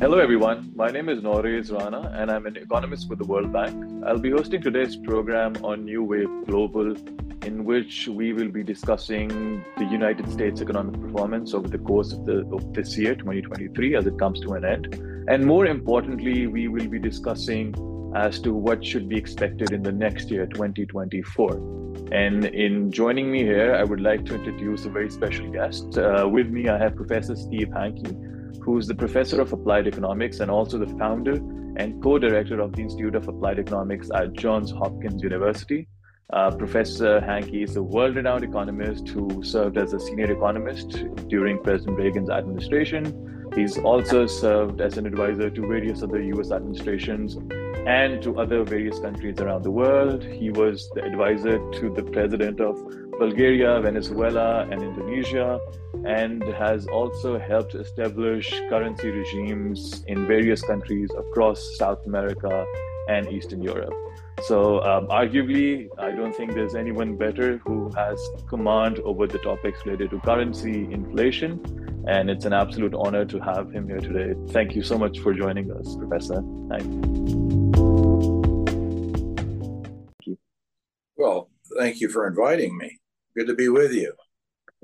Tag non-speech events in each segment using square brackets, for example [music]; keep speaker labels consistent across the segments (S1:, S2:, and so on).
S1: Hello, everyone. My name is Nauraiz Rana, and I'm an economist with the World Bank. I'll be hosting today's program on New Wave Global, in which we will be discussing the United States economic performance over the course of, the, of this year, 2023, as it comes to an end. And more importantly, we will be discussing as to what should be expected in the next year, 2024. And in joining me here, I would like to introduce a very special guest. Uh, with me, I have Professor Steve Hanke, who's the professor of applied economics and also the founder and co director of the Institute of Applied Economics at Johns Hopkins University. Uh, Professor Hanke is a world renowned economist who served as a senior economist during President Reagan's administration. He's also served as an advisor to various other US administrations and to other various countries around the world. He was the advisor to the president of Bulgaria, Venezuela, and Indonesia, and has also helped establish currency regimes in various countries across South America and Eastern Europe. So, um, arguably, I don't think there's anyone better who has command over the topics related to currency, inflation, and it's an absolute honor to have him here today. Thank you so much for joining us, Professor. Thank
S2: you. Well, thank you for inviting me. Good to be with you.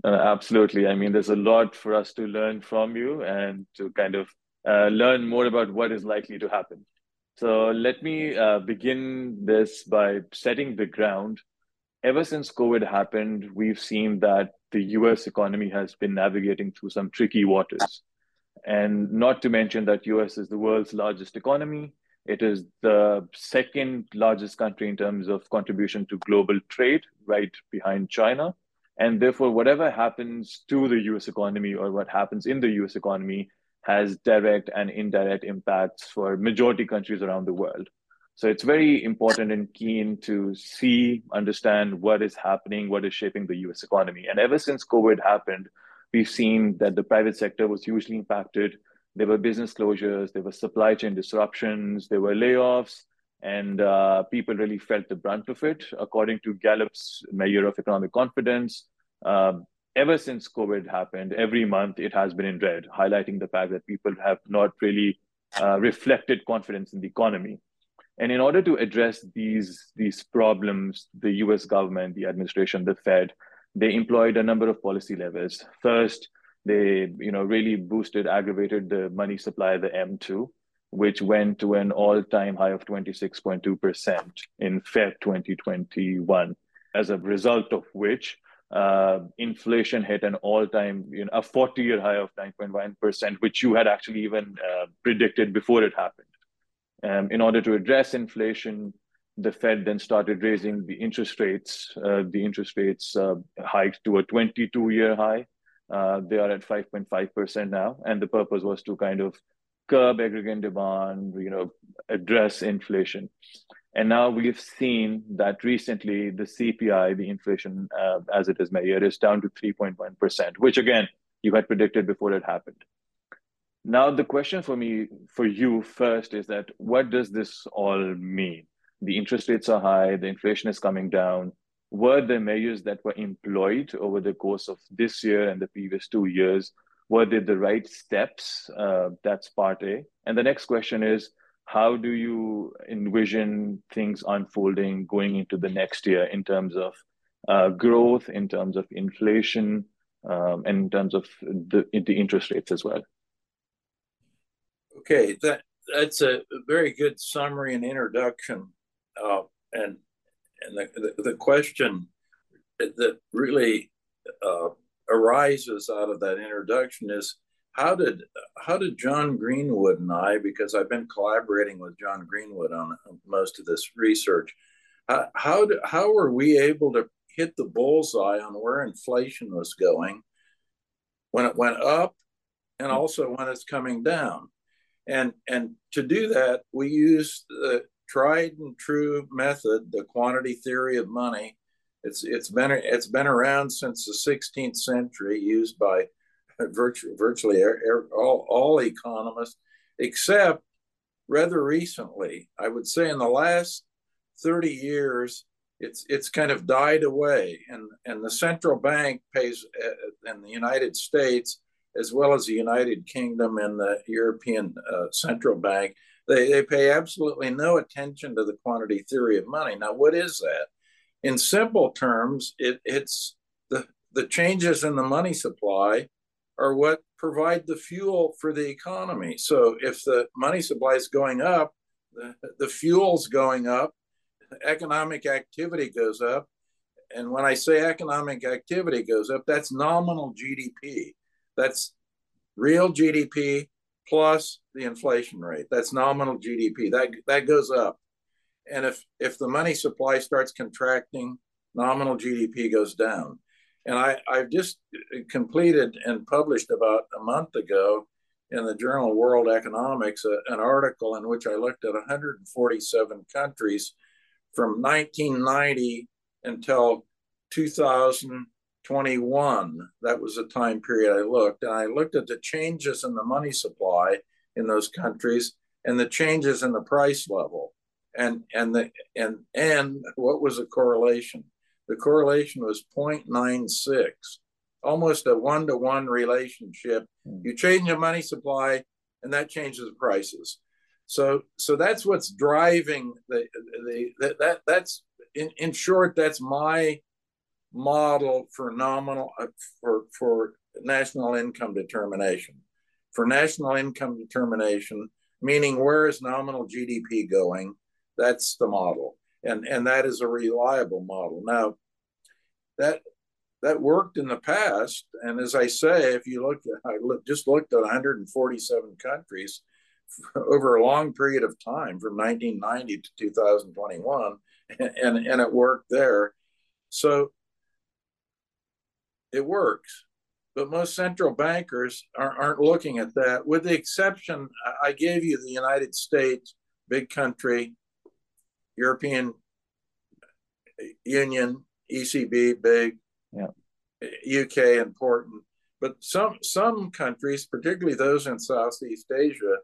S1: Uh, absolutely. I mean, there's a lot for us to learn from you and to kind of uh, learn more about what is likely to happen. So let me uh, begin this by setting the ground. Ever since COVID happened, we've seen that the US economy has been navigating through some tricky waters. And not to mention that US is the world's largest economy. It is the second largest country in terms of contribution to global trade, right behind China. And therefore, whatever happens to the US economy or what happens in the US economy has direct and indirect impacts for majority countries around the world. So it's very important and keen to see, understand what is happening, what is shaping the US economy. And ever since COVID happened, we've seen that the private sector was hugely impacted. There were business closures, there were supply chain disruptions, there were layoffs, and uh, people really felt the brunt of it. According to Gallup's measure of economic confidence, uh, ever since COVID happened, every month it has been in red, highlighting the fact that people have not really uh, reflected confidence in the economy. And in order to address these, these problems, the US government, the administration, the Fed, they employed a number of policy levers. First, they you know, really boosted, aggravated the money supply, the M2, which went to an all-time high of 26.2% in Feb 2021. As a result of which, uh, inflation hit an all-time, you know, a 40-year high of 9.1%, which you had actually even uh, predicted before it happened. Um, in order to address inflation, the Fed then started raising the interest rates. Uh, the interest rates uh, hiked to a 22-year high. Uh, they are at 5.5% now, and the purpose was to kind of curb aggregate demand, you know, address inflation. And now we've seen that recently the CPI, the inflation uh, as it is measured, is down to 3.1%, which again, you had predicted before it happened. Now, the question for me, for you first, is that what does this all mean? The interest rates are high, the inflation is coming down. Were the measures that were employed over the course of this year and the previous two years, were they the right steps? Uh, that's part A. And the next question is, how do you envision things unfolding going into the next year in terms of uh, growth, in terms of inflation, um, and in terms of the, the interest rates as well?
S2: Okay, that that's a very good summary and introduction, uh, and and the, the, the question that really uh, arises out of that introduction is how did how did John Greenwood and I, because I've been collaborating with John Greenwood on most of this research, how how, do, how were we able to hit the bullseye on where inflation was going when it went up, and hmm. also when it's coming down? And, and to do that, we use the tried and true method, the quantity theory of money. It's, it's, been, it's been around since the 16th century, used by virtually, virtually all, all economists, except rather recently. I would say in the last 30 years, it's it's kind of died away, and and the central bank pays uh, in the United States as well as the United Kingdom and the European uh, Central Bank, they, they pay absolutely no attention to the quantity theory of money. Now, what is that? In simple terms, it, it's the, the changes in the money supply are what provide the fuel for the economy. So if the money supply is going up, the, the fuel's going up, economic activity goes up. And when I say economic activity goes up, that's nominal GDP. That's real GDP plus the inflation rate. That's nominal GDP. That that goes up. And if if the money supply starts contracting, nominal GDP goes down. And I, I've just completed and published about a month ago in the journal World Economics uh, an article in which I looked at 147 countries from 1990 until 2021. That was the time period I looked. And I looked at the changes in the money supply in those countries and the changes in the price level. And and the and and what was the correlation? The correlation was 0.96, almost a one-to-one relationship. Hmm. You change the money supply, and that changes the prices. So so that's what's driving the the that, that that's in, in short that's my model for nominal uh, for for national income determination for national income determination meaning where is nominal gdp going that's the model. And and that is a reliable model. Now that that worked in the past. And as i say if you look i look, just looked at 147 countries [laughs] over a long period of time from 1990 to 2021 and and it worked there. So it works. But most central bankers aren't looking at that. With the exception i gave you the united states big country european union ecb big
S1: yeah.
S2: uk important but some some countries particularly those in southeast asia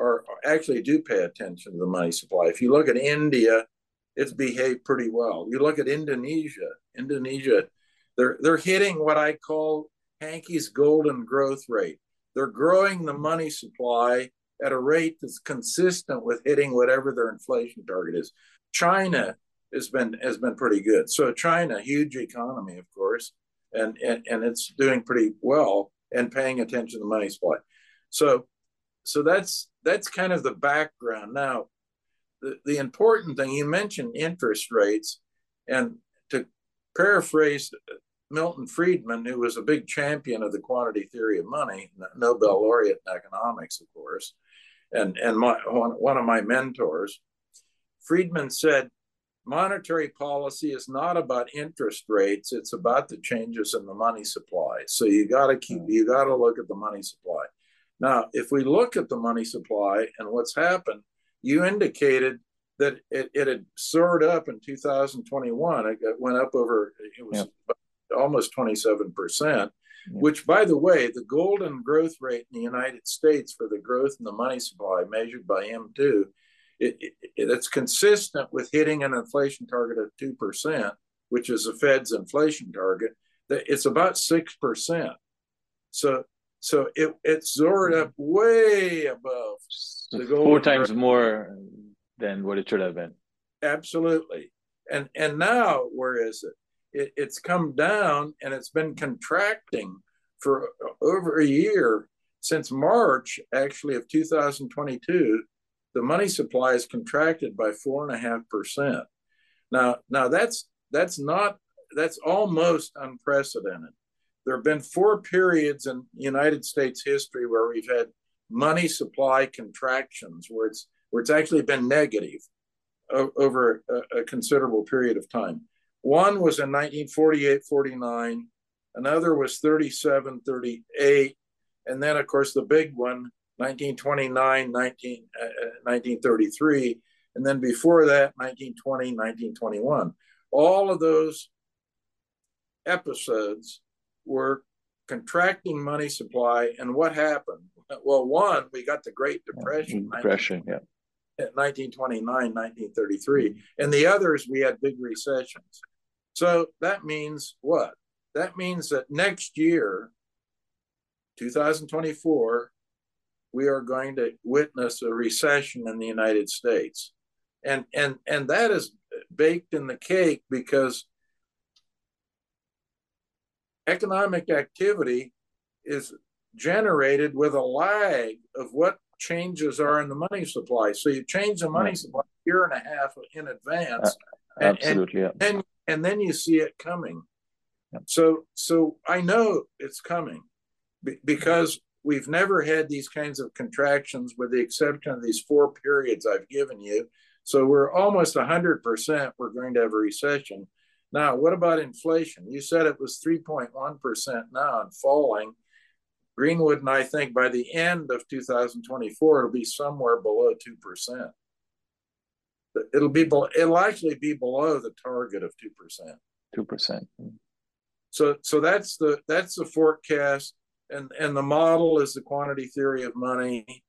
S2: are actually do pay attention to the money supply. If you look at India, it's behaved pretty well. You look at Indonesia, Indonesia, they're they're hitting what I call Hanke's golden growth rate. They're growing the money supply at a rate that's consistent with hitting whatever their inflation target is. China has been has been pretty good. So China, huge economy, of course, and and, and it's doing pretty well and paying attention to the money supply. So so that's that's kind of the background. Now, the, the important thing you mentioned interest rates, and to paraphrase Milton Friedman, who was a big champion of the quantity theory of money, Nobel laureate in economics, of course, and and my one, one of my mentors, Friedman said, monetary policy is not about interest rates; it's about the changes in the money supply. So you got to keep hmm. you got to look at the money supply. Now, if we look at the money supply and what's happened, you indicated that it, it had soared up in 2021. It went up over, it was almost 27%, which, by the way, the golden growth rate in the United States for the growth in the money supply measured by M2, it, it, it's consistent with hitting an inflation target of 2%, which is the Fed's inflation target. It's about 6%. So so it it soared up way above
S1: the. Four times more than what it should have been.
S2: Absolutely. And and now where is it? It it's come down and it's been contracting for over a year since March, actually, of 2022. The money supply is contracted by four and a half percent. Now, now that's that's not that's almost unprecedented there have been four periods in United States history where we've had money supply contractions, where it's where it's actually been negative over a, a considerable period of time. One was in 1948 49, another was 37 38, and then, of course, the big one, 1929 19, uh, 1933, and then before that, 1920 1921. All of those episodes were contracting money supply. And what happened? Well, one, we got the Great Depression.
S1: Depression, yeah.
S2: 1929, 1933. And the others, we had big recessions. So that means what? That means that next year, 2024, we are going to witness a recession in the United States. And, and, and that is baked in the cake because economic activity is generated with a lag of what changes are in the money supply. So you change the money supply a year and a half in advance.
S1: Absolutely.
S2: And, and, and, then you see it coming. So so I know it's coming because we've never had these kinds of contractions with the exception of these four periods I've given you. So we're almost 100% we're going to have a recession. Now, what about inflation? You said it was 3.1% now and falling. Greenwood and I think by the end of 2024 it'll be somewhere below 2%. It'll be it'll actually be below the target of 2%.
S1: 2%.
S2: So so that's the that's the forecast and and the model is the quantity theory of money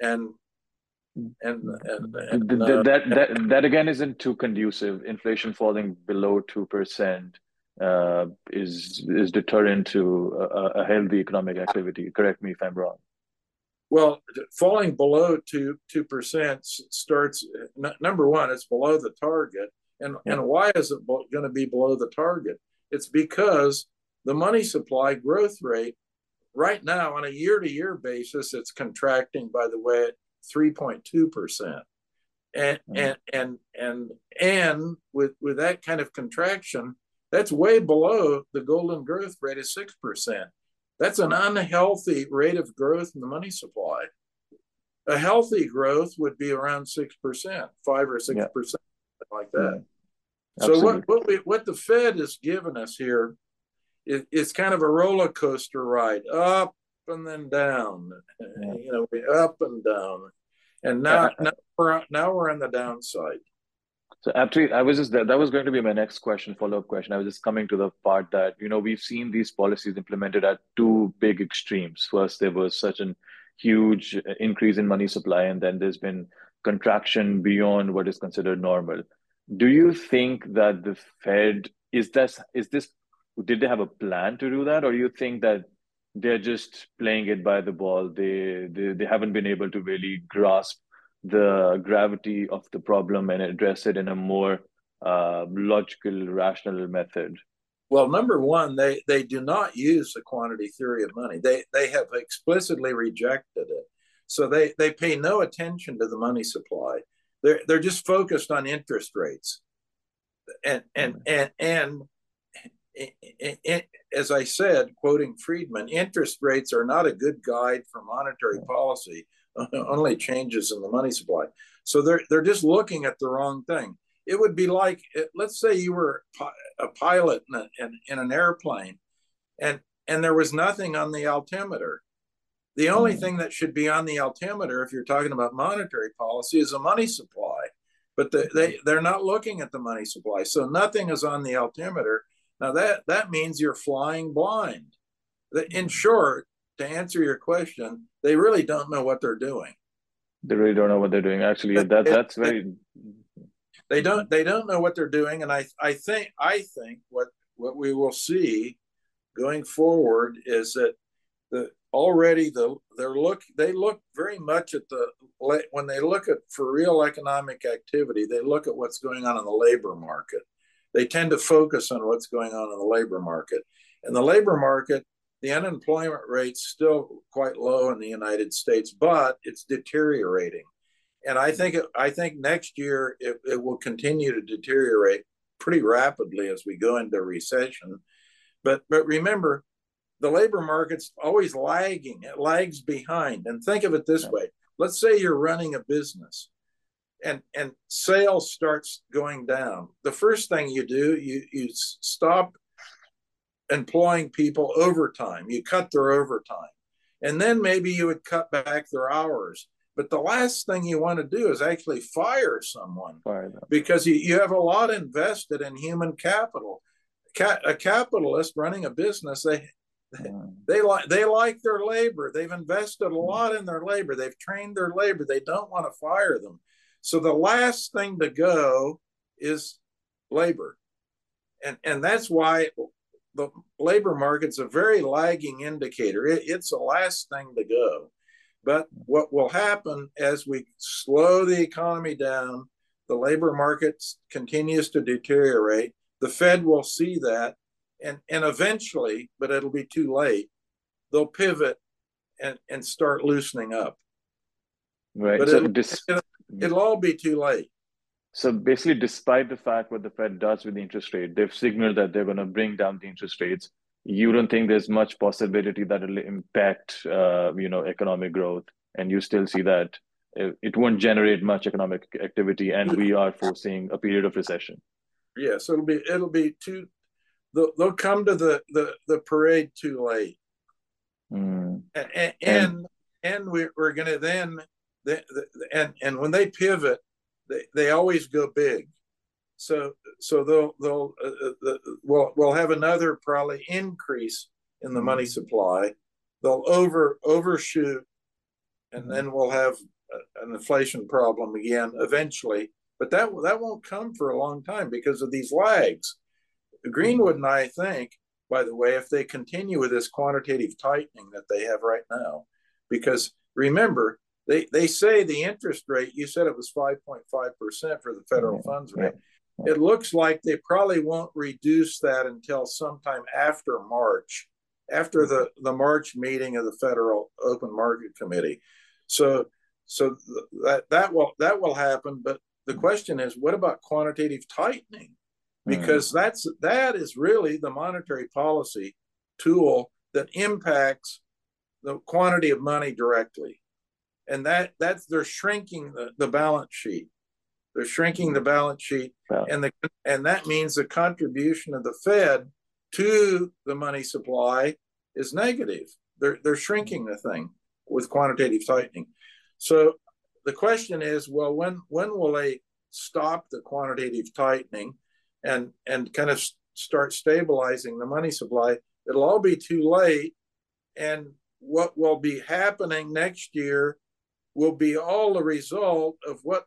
S2: and and, and, and
S1: uh, that, that that again isn't too conducive inflation falling below 2% uh, is is deterrent to a, a, healthy economic activity correct me if i'm wrong
S2: well falling below 2 2% starts number one it's below the target and yeah. and why is it going to be below the target it's because the money supply growth rate right now on a year to year basis, it's contracting, by the way, at 3.2%. And, mm-hmm. and and and and with with that kind of contraction, that's way below the golden growth rate of six percent. That's an unhealthy rate of growth in the money supply. A healthy growth would be around six percent, five or six yeah. percent, like that. Yeah. So what what we what the Fed has given us here it's kind of a roller coaster ride, up and then down. Yeah. You know, up and down, and now now we're now we're on the downside.
S1: So actually, I was just that, that was going to be my next question, follow up question. I was just coming to the part that you know we've seen these policies implemented at two big extremes. First, there was such an huge increase in money supply, and then there's been contraction beyond what is considered normal. Do you think that the Fed is this is this did they have a plan to do that or do you think that they're just playing it by the ball they, they they haven't been able to really grasp the gravity of the problem and address it in a more uh, logical rational method.
S2: Well number one they they do not use the quantity theory of money. They they have explicitly rejected it. So they they pay no attention to the money supply. They're they're just focused on interest rates. And and and and as I said, quoting Friedman, interest rates are not a good guide for monetary policy, [laughs] only changes in the money supply. So they're, they're just looking at the wrong thing. It would be like, let's say you were a pilot in, a, in, in an airplane and, and there was nothing on the altimeter. The only mm. thing that should be on the altimeter, if you're talking about monetary policy, is a money supply. But the, they, they're not looking at the money supply. So nothing is on the altimeter now that that means you're flying blind. In short, to answer your question, they really don't know what they're doing.
S1: They really don't know what they're doing. Actually, that that's very.
S2: They don't. They don't know what they're doing, and I I think I think what what we will see going forward is that the already the they're look they look very much at the when they look at for real economic activity they look at what's going on in the labor market they tend to focus on what's going on in the labor market. and the labor market, the unemployment rate's still quite low in the United States, but it's deteriorating. And I think it, I think next year it, it will continue to deteriorate pretty rapidly as we go into recession. But but remember, the labor market's always lagging. It lags behind. And think of it this way: let's say you're running a business and and sales starts going down the first thing you do you you stop employing people overtime. You cut their overtime. And then maybe you would cut back their hours. But the last thing you want to do is actually fire someone fire because you, you have a lot invested in human capital. A capitalist running a business they mm. they like they like their labor. They've invested a mm. lot in their labor. They've trained their labor. They don't want to fire them. So the last thing to go is labor. And, and that's why the labor market's a very lagging indicator. It, it's the last thing to go. But what will happen as we slow the economy down, the labor market continues to deteriorate. The Fed will see that, and and eventually, but it'll be too late. They'll pivot and and start loosening up.
S1: Right.
S2: But
S1: so
S2: it'll,
S1: this,
S2: it'll, it'll all be too late.
S1: So basically, despite the fact what the Fed does with the interest rate, they've signaled that they're going to bring down the interest rates. You don't think there's much possibility that it'll impact, uh, you know, economic growth, and you still see that it, it won't generate much economic activity, and we are foreseeing a period of recession.
S2: Yes, it'll be it'll be too. They'll, they'll come to the the the parade too late.
S1: Mm.
S2: and and and, and we're, we're going to then the, the, and and when they pivot they, they always go big. So so they'll they'll uh, uh the, we'll, we'll have another probably increase in the money supply. They'll over overshoot and then we'll have an inflation problem again eventually. But that that won't come for a long time because of these lags. Greenwood and i think by the way, if they continue with this quantitative tightening that they have right now. Because remember, they, they say the interest rate, you said it was 5.5% for the federal
S1: yeah,
S2: funds rate. It looks like they probably won't reduce that until sometime after March, after the, the March meeting of the Federal Open Market Committee. So so that that will that will happen. But the question is, what about quantitative tightening? because mm. that's that is really the monetary policy tool that impacts the quantity of money directly and that that's they're shrinking the, the balance sheet. They're shrinking the balance sheet. Wow. and the and that means the contribution of the fed to the money supply is negative. They're they're shrinking the thing with quantitative tightening. So the question is well when when will they stop the quantitative tightening and and kind of start stabilizing the money supply? It'll all be too late. And what will be happening next year will be all the result of what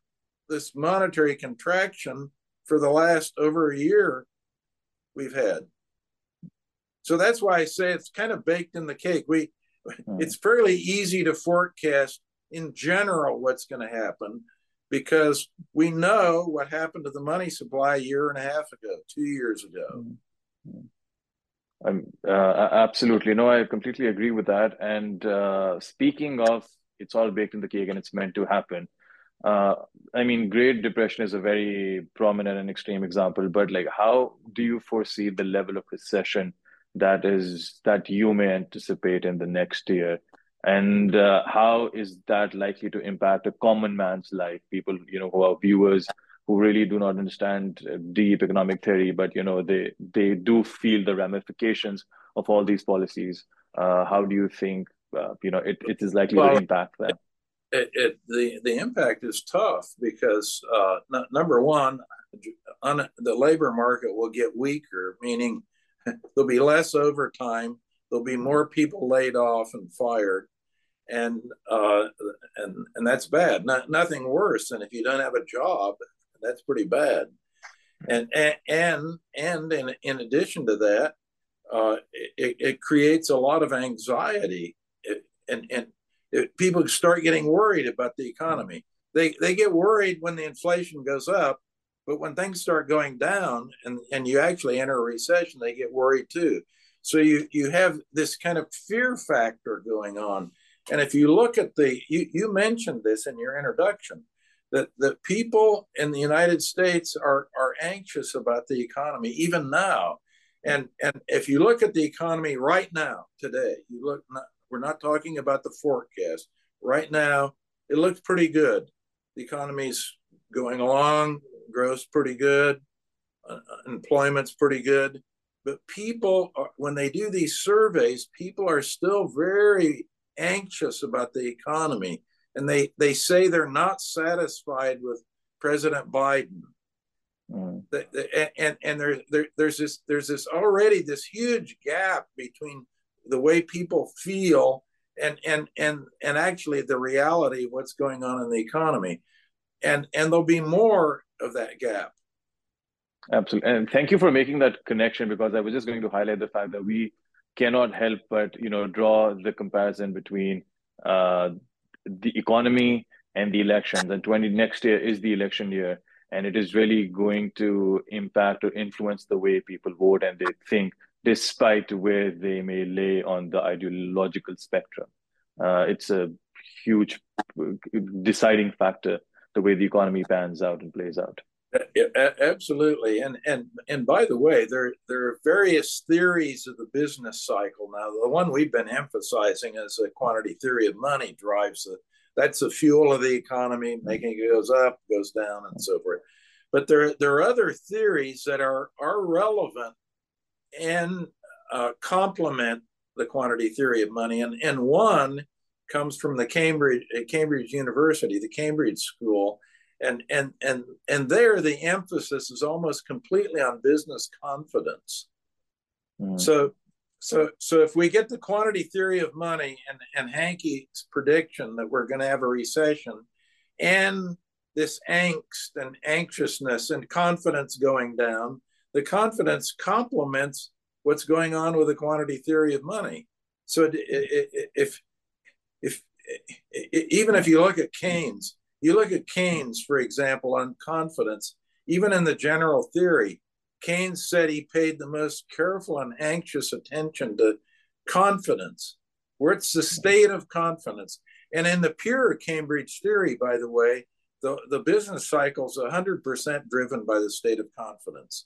S2: this monetary contraction for the last over a year we've had so that's why i say it's kind of baked in the cake we hmm. it's fairly easy to forecast in general what's going to happen because we know what happened to the money supply a year and a half ago, two years ago.
S1: Um, uh, absolutely. No, I completely agree with that. And uh, speaking of, it's all baked in the cake and it's meant to happen. Uh, I mean, Great Depression is a very prominent and extreme example, but like, how do you foresee the level of recession that is that you may anticipate in the next year? and uh, how is that likely to impact a common man's life people you know who are viewers who really do not understand deep economic theory but you know they they do feel the ramifications of all these policies uh, how do you think uh, you know it, it is likely well, to impact them
S2: it, it, the the impact is tough because uh, n- number one un, the labor market will get weaker meaning [laughs] there'll be less overtime there'll be more people laid off and fired and uh, and and that's bad. Not, nothing worse than if you don't have a job. That's pretty bad. And and and, in in addition to that, uh, it, it creates a lot of anxiety, and and people start getting worried about the economy. They they get worried when the inflation goes up, but when things start going down and and you actually enter a recession, they get worried too. So you you have this kind of fear factor going on and if you look at the, you, you mentioned this in your introduction, that, that people in the United States are, are anxious about the economy, even now. And, and if you look at the economy right now, today, you look, we're not talking about the forecast. Right now, it looks pretty good. The economy's going along, growth's pretty good, uh, employment's pretty good. But people, are, when they do these surveys, people are still very anxious about the economy, and they they say they're not satisfied with President Biden. Mm. and and there, there there's this there's this already this huge gap between the way people feel and and and and actually the reality of what's going on in the economy and and there'll be more of that gap
S1: Absolutely. And thank you for making that connection because I was just going to highlight the fact that we cannot help but you know draw the comparison between uh, the economy and the elections. And 20 next year is the election year, and it is really going to impact or influence the way people vote and they think, despite where they may lay on the ideological spectrum. Uh, it's a huge deciding factor the way the economy pans out and plays out.
S2: Absolutely, and and and by the way, there there are various theories of the business cycle. Now, the one we've been emphasizing is the quantity theory of money drives the that's the fuel of the economy, making it goes up, goes down, and so forth. But there there are other theories that are are relevant and uh, complement the quantity theory of money, and and one comes from the Cambridge Cambridge University, the Cambridge School. And and and and there the emphasis is almost completely on business confidence. Mm. so so so if we get the quantity theory of money and and Hanke's prediction that we're going to have a recession and this angst and anxiousness and confidence going down the confidence complements what's going on with the quantity theory of money so if if even if you look at Keynes you look at Keynes, for example, on confidence, even in the general theory, Keynes said he paid the most careful and anxious attention to confidence, where it's the state of confidence. And in the pure Cambridge theory, by the way, the, the business cycle is 100% driven by the state of confidence.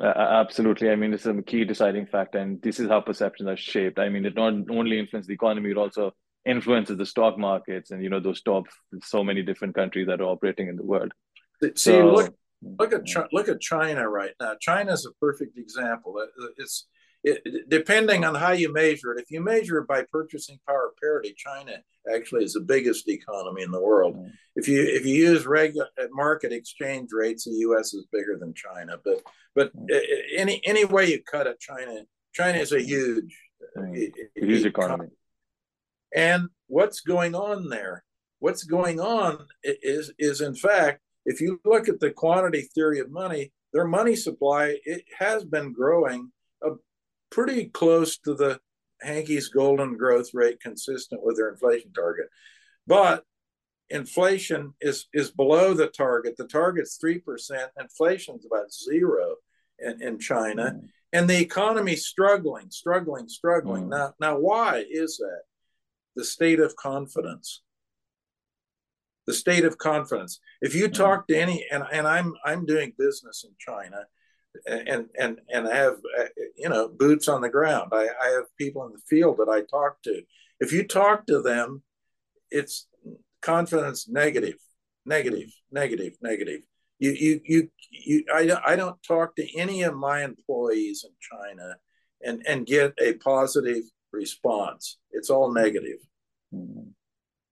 S1: Uh, absolutely. I mean, this is a key deciding factor, and this is how perceptions are shaped. I mean, it not only influences the economy, it also influences the stock markets and you know those top so many different countries that are operating in the world
S2: see so, look look at look at china right now china is a perfect example it's it, depending on how you measure it if you measure it by purchasing power parity china actually is the biggest economy in the world mm. if you if you use regular market exchange rates the us is bigger than china but but mm. any any way you cut it china china is a huge
S1: mm. huge economy
S2: and what's going on there? What's going on is, is in fact, if you look at the quantity theory of money, their money supply it has been growing pretty close to the Hanke's golden growth rate, consistent with their inflation target. But inflation is is below the target. The target's three percent. Inflation's about zero in, in China, mm. and the economy's struggling, struggling, struggling. Mm. Now, now, why is that? the state of confidence the state of confidence if you mm-hmm. talk to any and, and i'm i'm doing business in china and and and I have uh, you know boots on the ground I, I have people in the field that i talk to if you talk to them it's confidence negative negative negative negative you you you, you I, I don't talk to any of my employees in china and and get a positive response. It's all negative.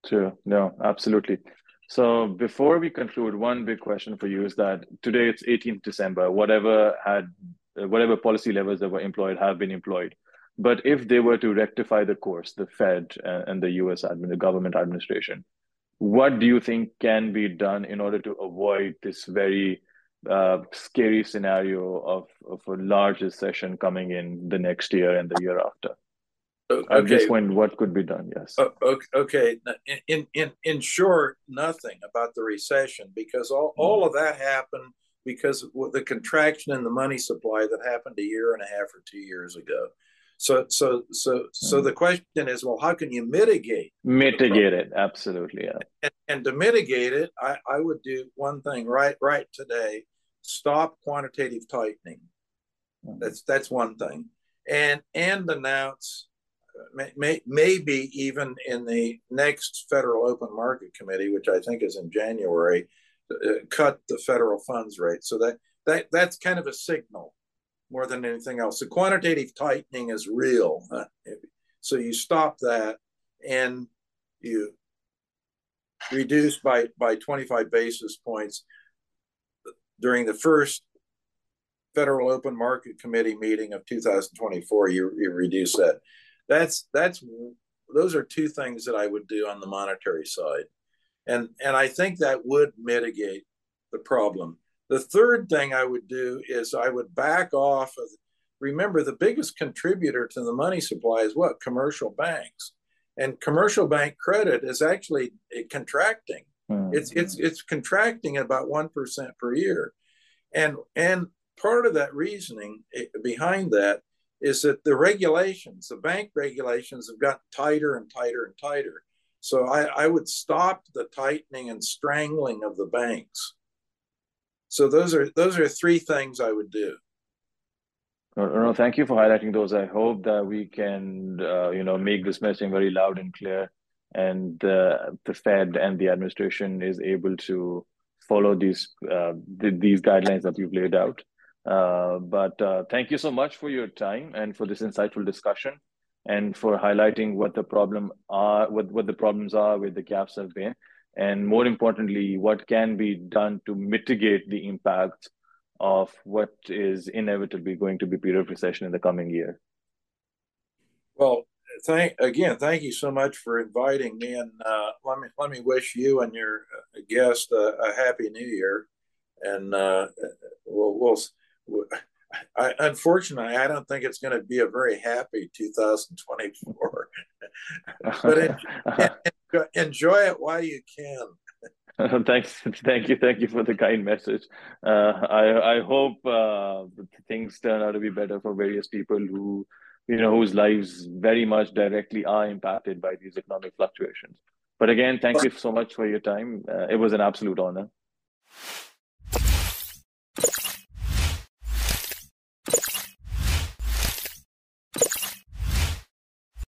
S1: Sure. No, absolutely. So before we conclude, one big question for you is that today it's 18th December. Whatever had, whatever policy levels that were employed have been employed. But if they were to rectify the course, the Fed and the U.S. admin, the government administration, what do you think can be done in order to avoid this very uh, scary scenario of, of a large recession coming in the next year and the year after? Okay. At this point, what could be done? Yes.
S2: Okay. In in in short, nothing about the recession because all, hmm. all of that happened because of the contraction in the money supply that happened a year and a half or two years ago. So so so so hmm. the question is, well, how can you mitigate?
S1: Mitigate it, absolutely. Yeah.
S2: And, and to mitigate it, I, I would do one thing right right today: stop quantitative tightening. Hmm. That's that's one thing, and and announce may, maybe even in the next federal open market committee, which I think is in January, uh, cut the federal funds rate. So that that that's kind of a signal more than anything else. The quantitative tightening is real. Uh, so you stop that and you reduce by by 25 basis points during the first federal open market committee meeting of 2024 you, you reduce that that's that's those are two things that I would do on the monetary side, and and I think that would mitigate the problem. The third thing I would do is I would back off of. Remember, the biggest contributor to the money supply is what commercial banks, and commercial bank credit is actually contracting. Mm. It's it's it's contracting at about one percent per year, and and part of that reasoning eh, behind that is that the regulations, the bank regulations, have gotten tighter and tighter and tighter. So I, I would stop the tightening and strangling of the banks. So those are those are three things I would do.
S1: No, no, thank you for highlighting those. I hope that we can, uh, you know, make this messaging very loud and clear, and uh, the Fed and the administration is able to follow these uh, th- these guidelines that you've laid out. Uh, but uh, thank you so much for your time and for this insightful discussion and for highlighting what the problem are, what, what the problems are, where the gaps have been, and more importantly, what can be done to mitigate the impact of what is inevitably going to be period of recession in the coming year.
S2: Well, thank again, thank you so much for inviting me, and uh, let me let me wish you and your guest a, a happy New Year, and uh, we'll we'll I, unfortunately, I don't think it's going to be a very happy 2024. [laughs] but enjoy, enjoy, it while you can. [laughs]
S1: Thanks, thank you, thank you for the kind message. Uh, I I hope uh, things turn out to be better for various people who, you know, whose lives very much directly are impacted by these economic fluctuations. But again, thank you so much for your time. Uh, it was an absolute honor.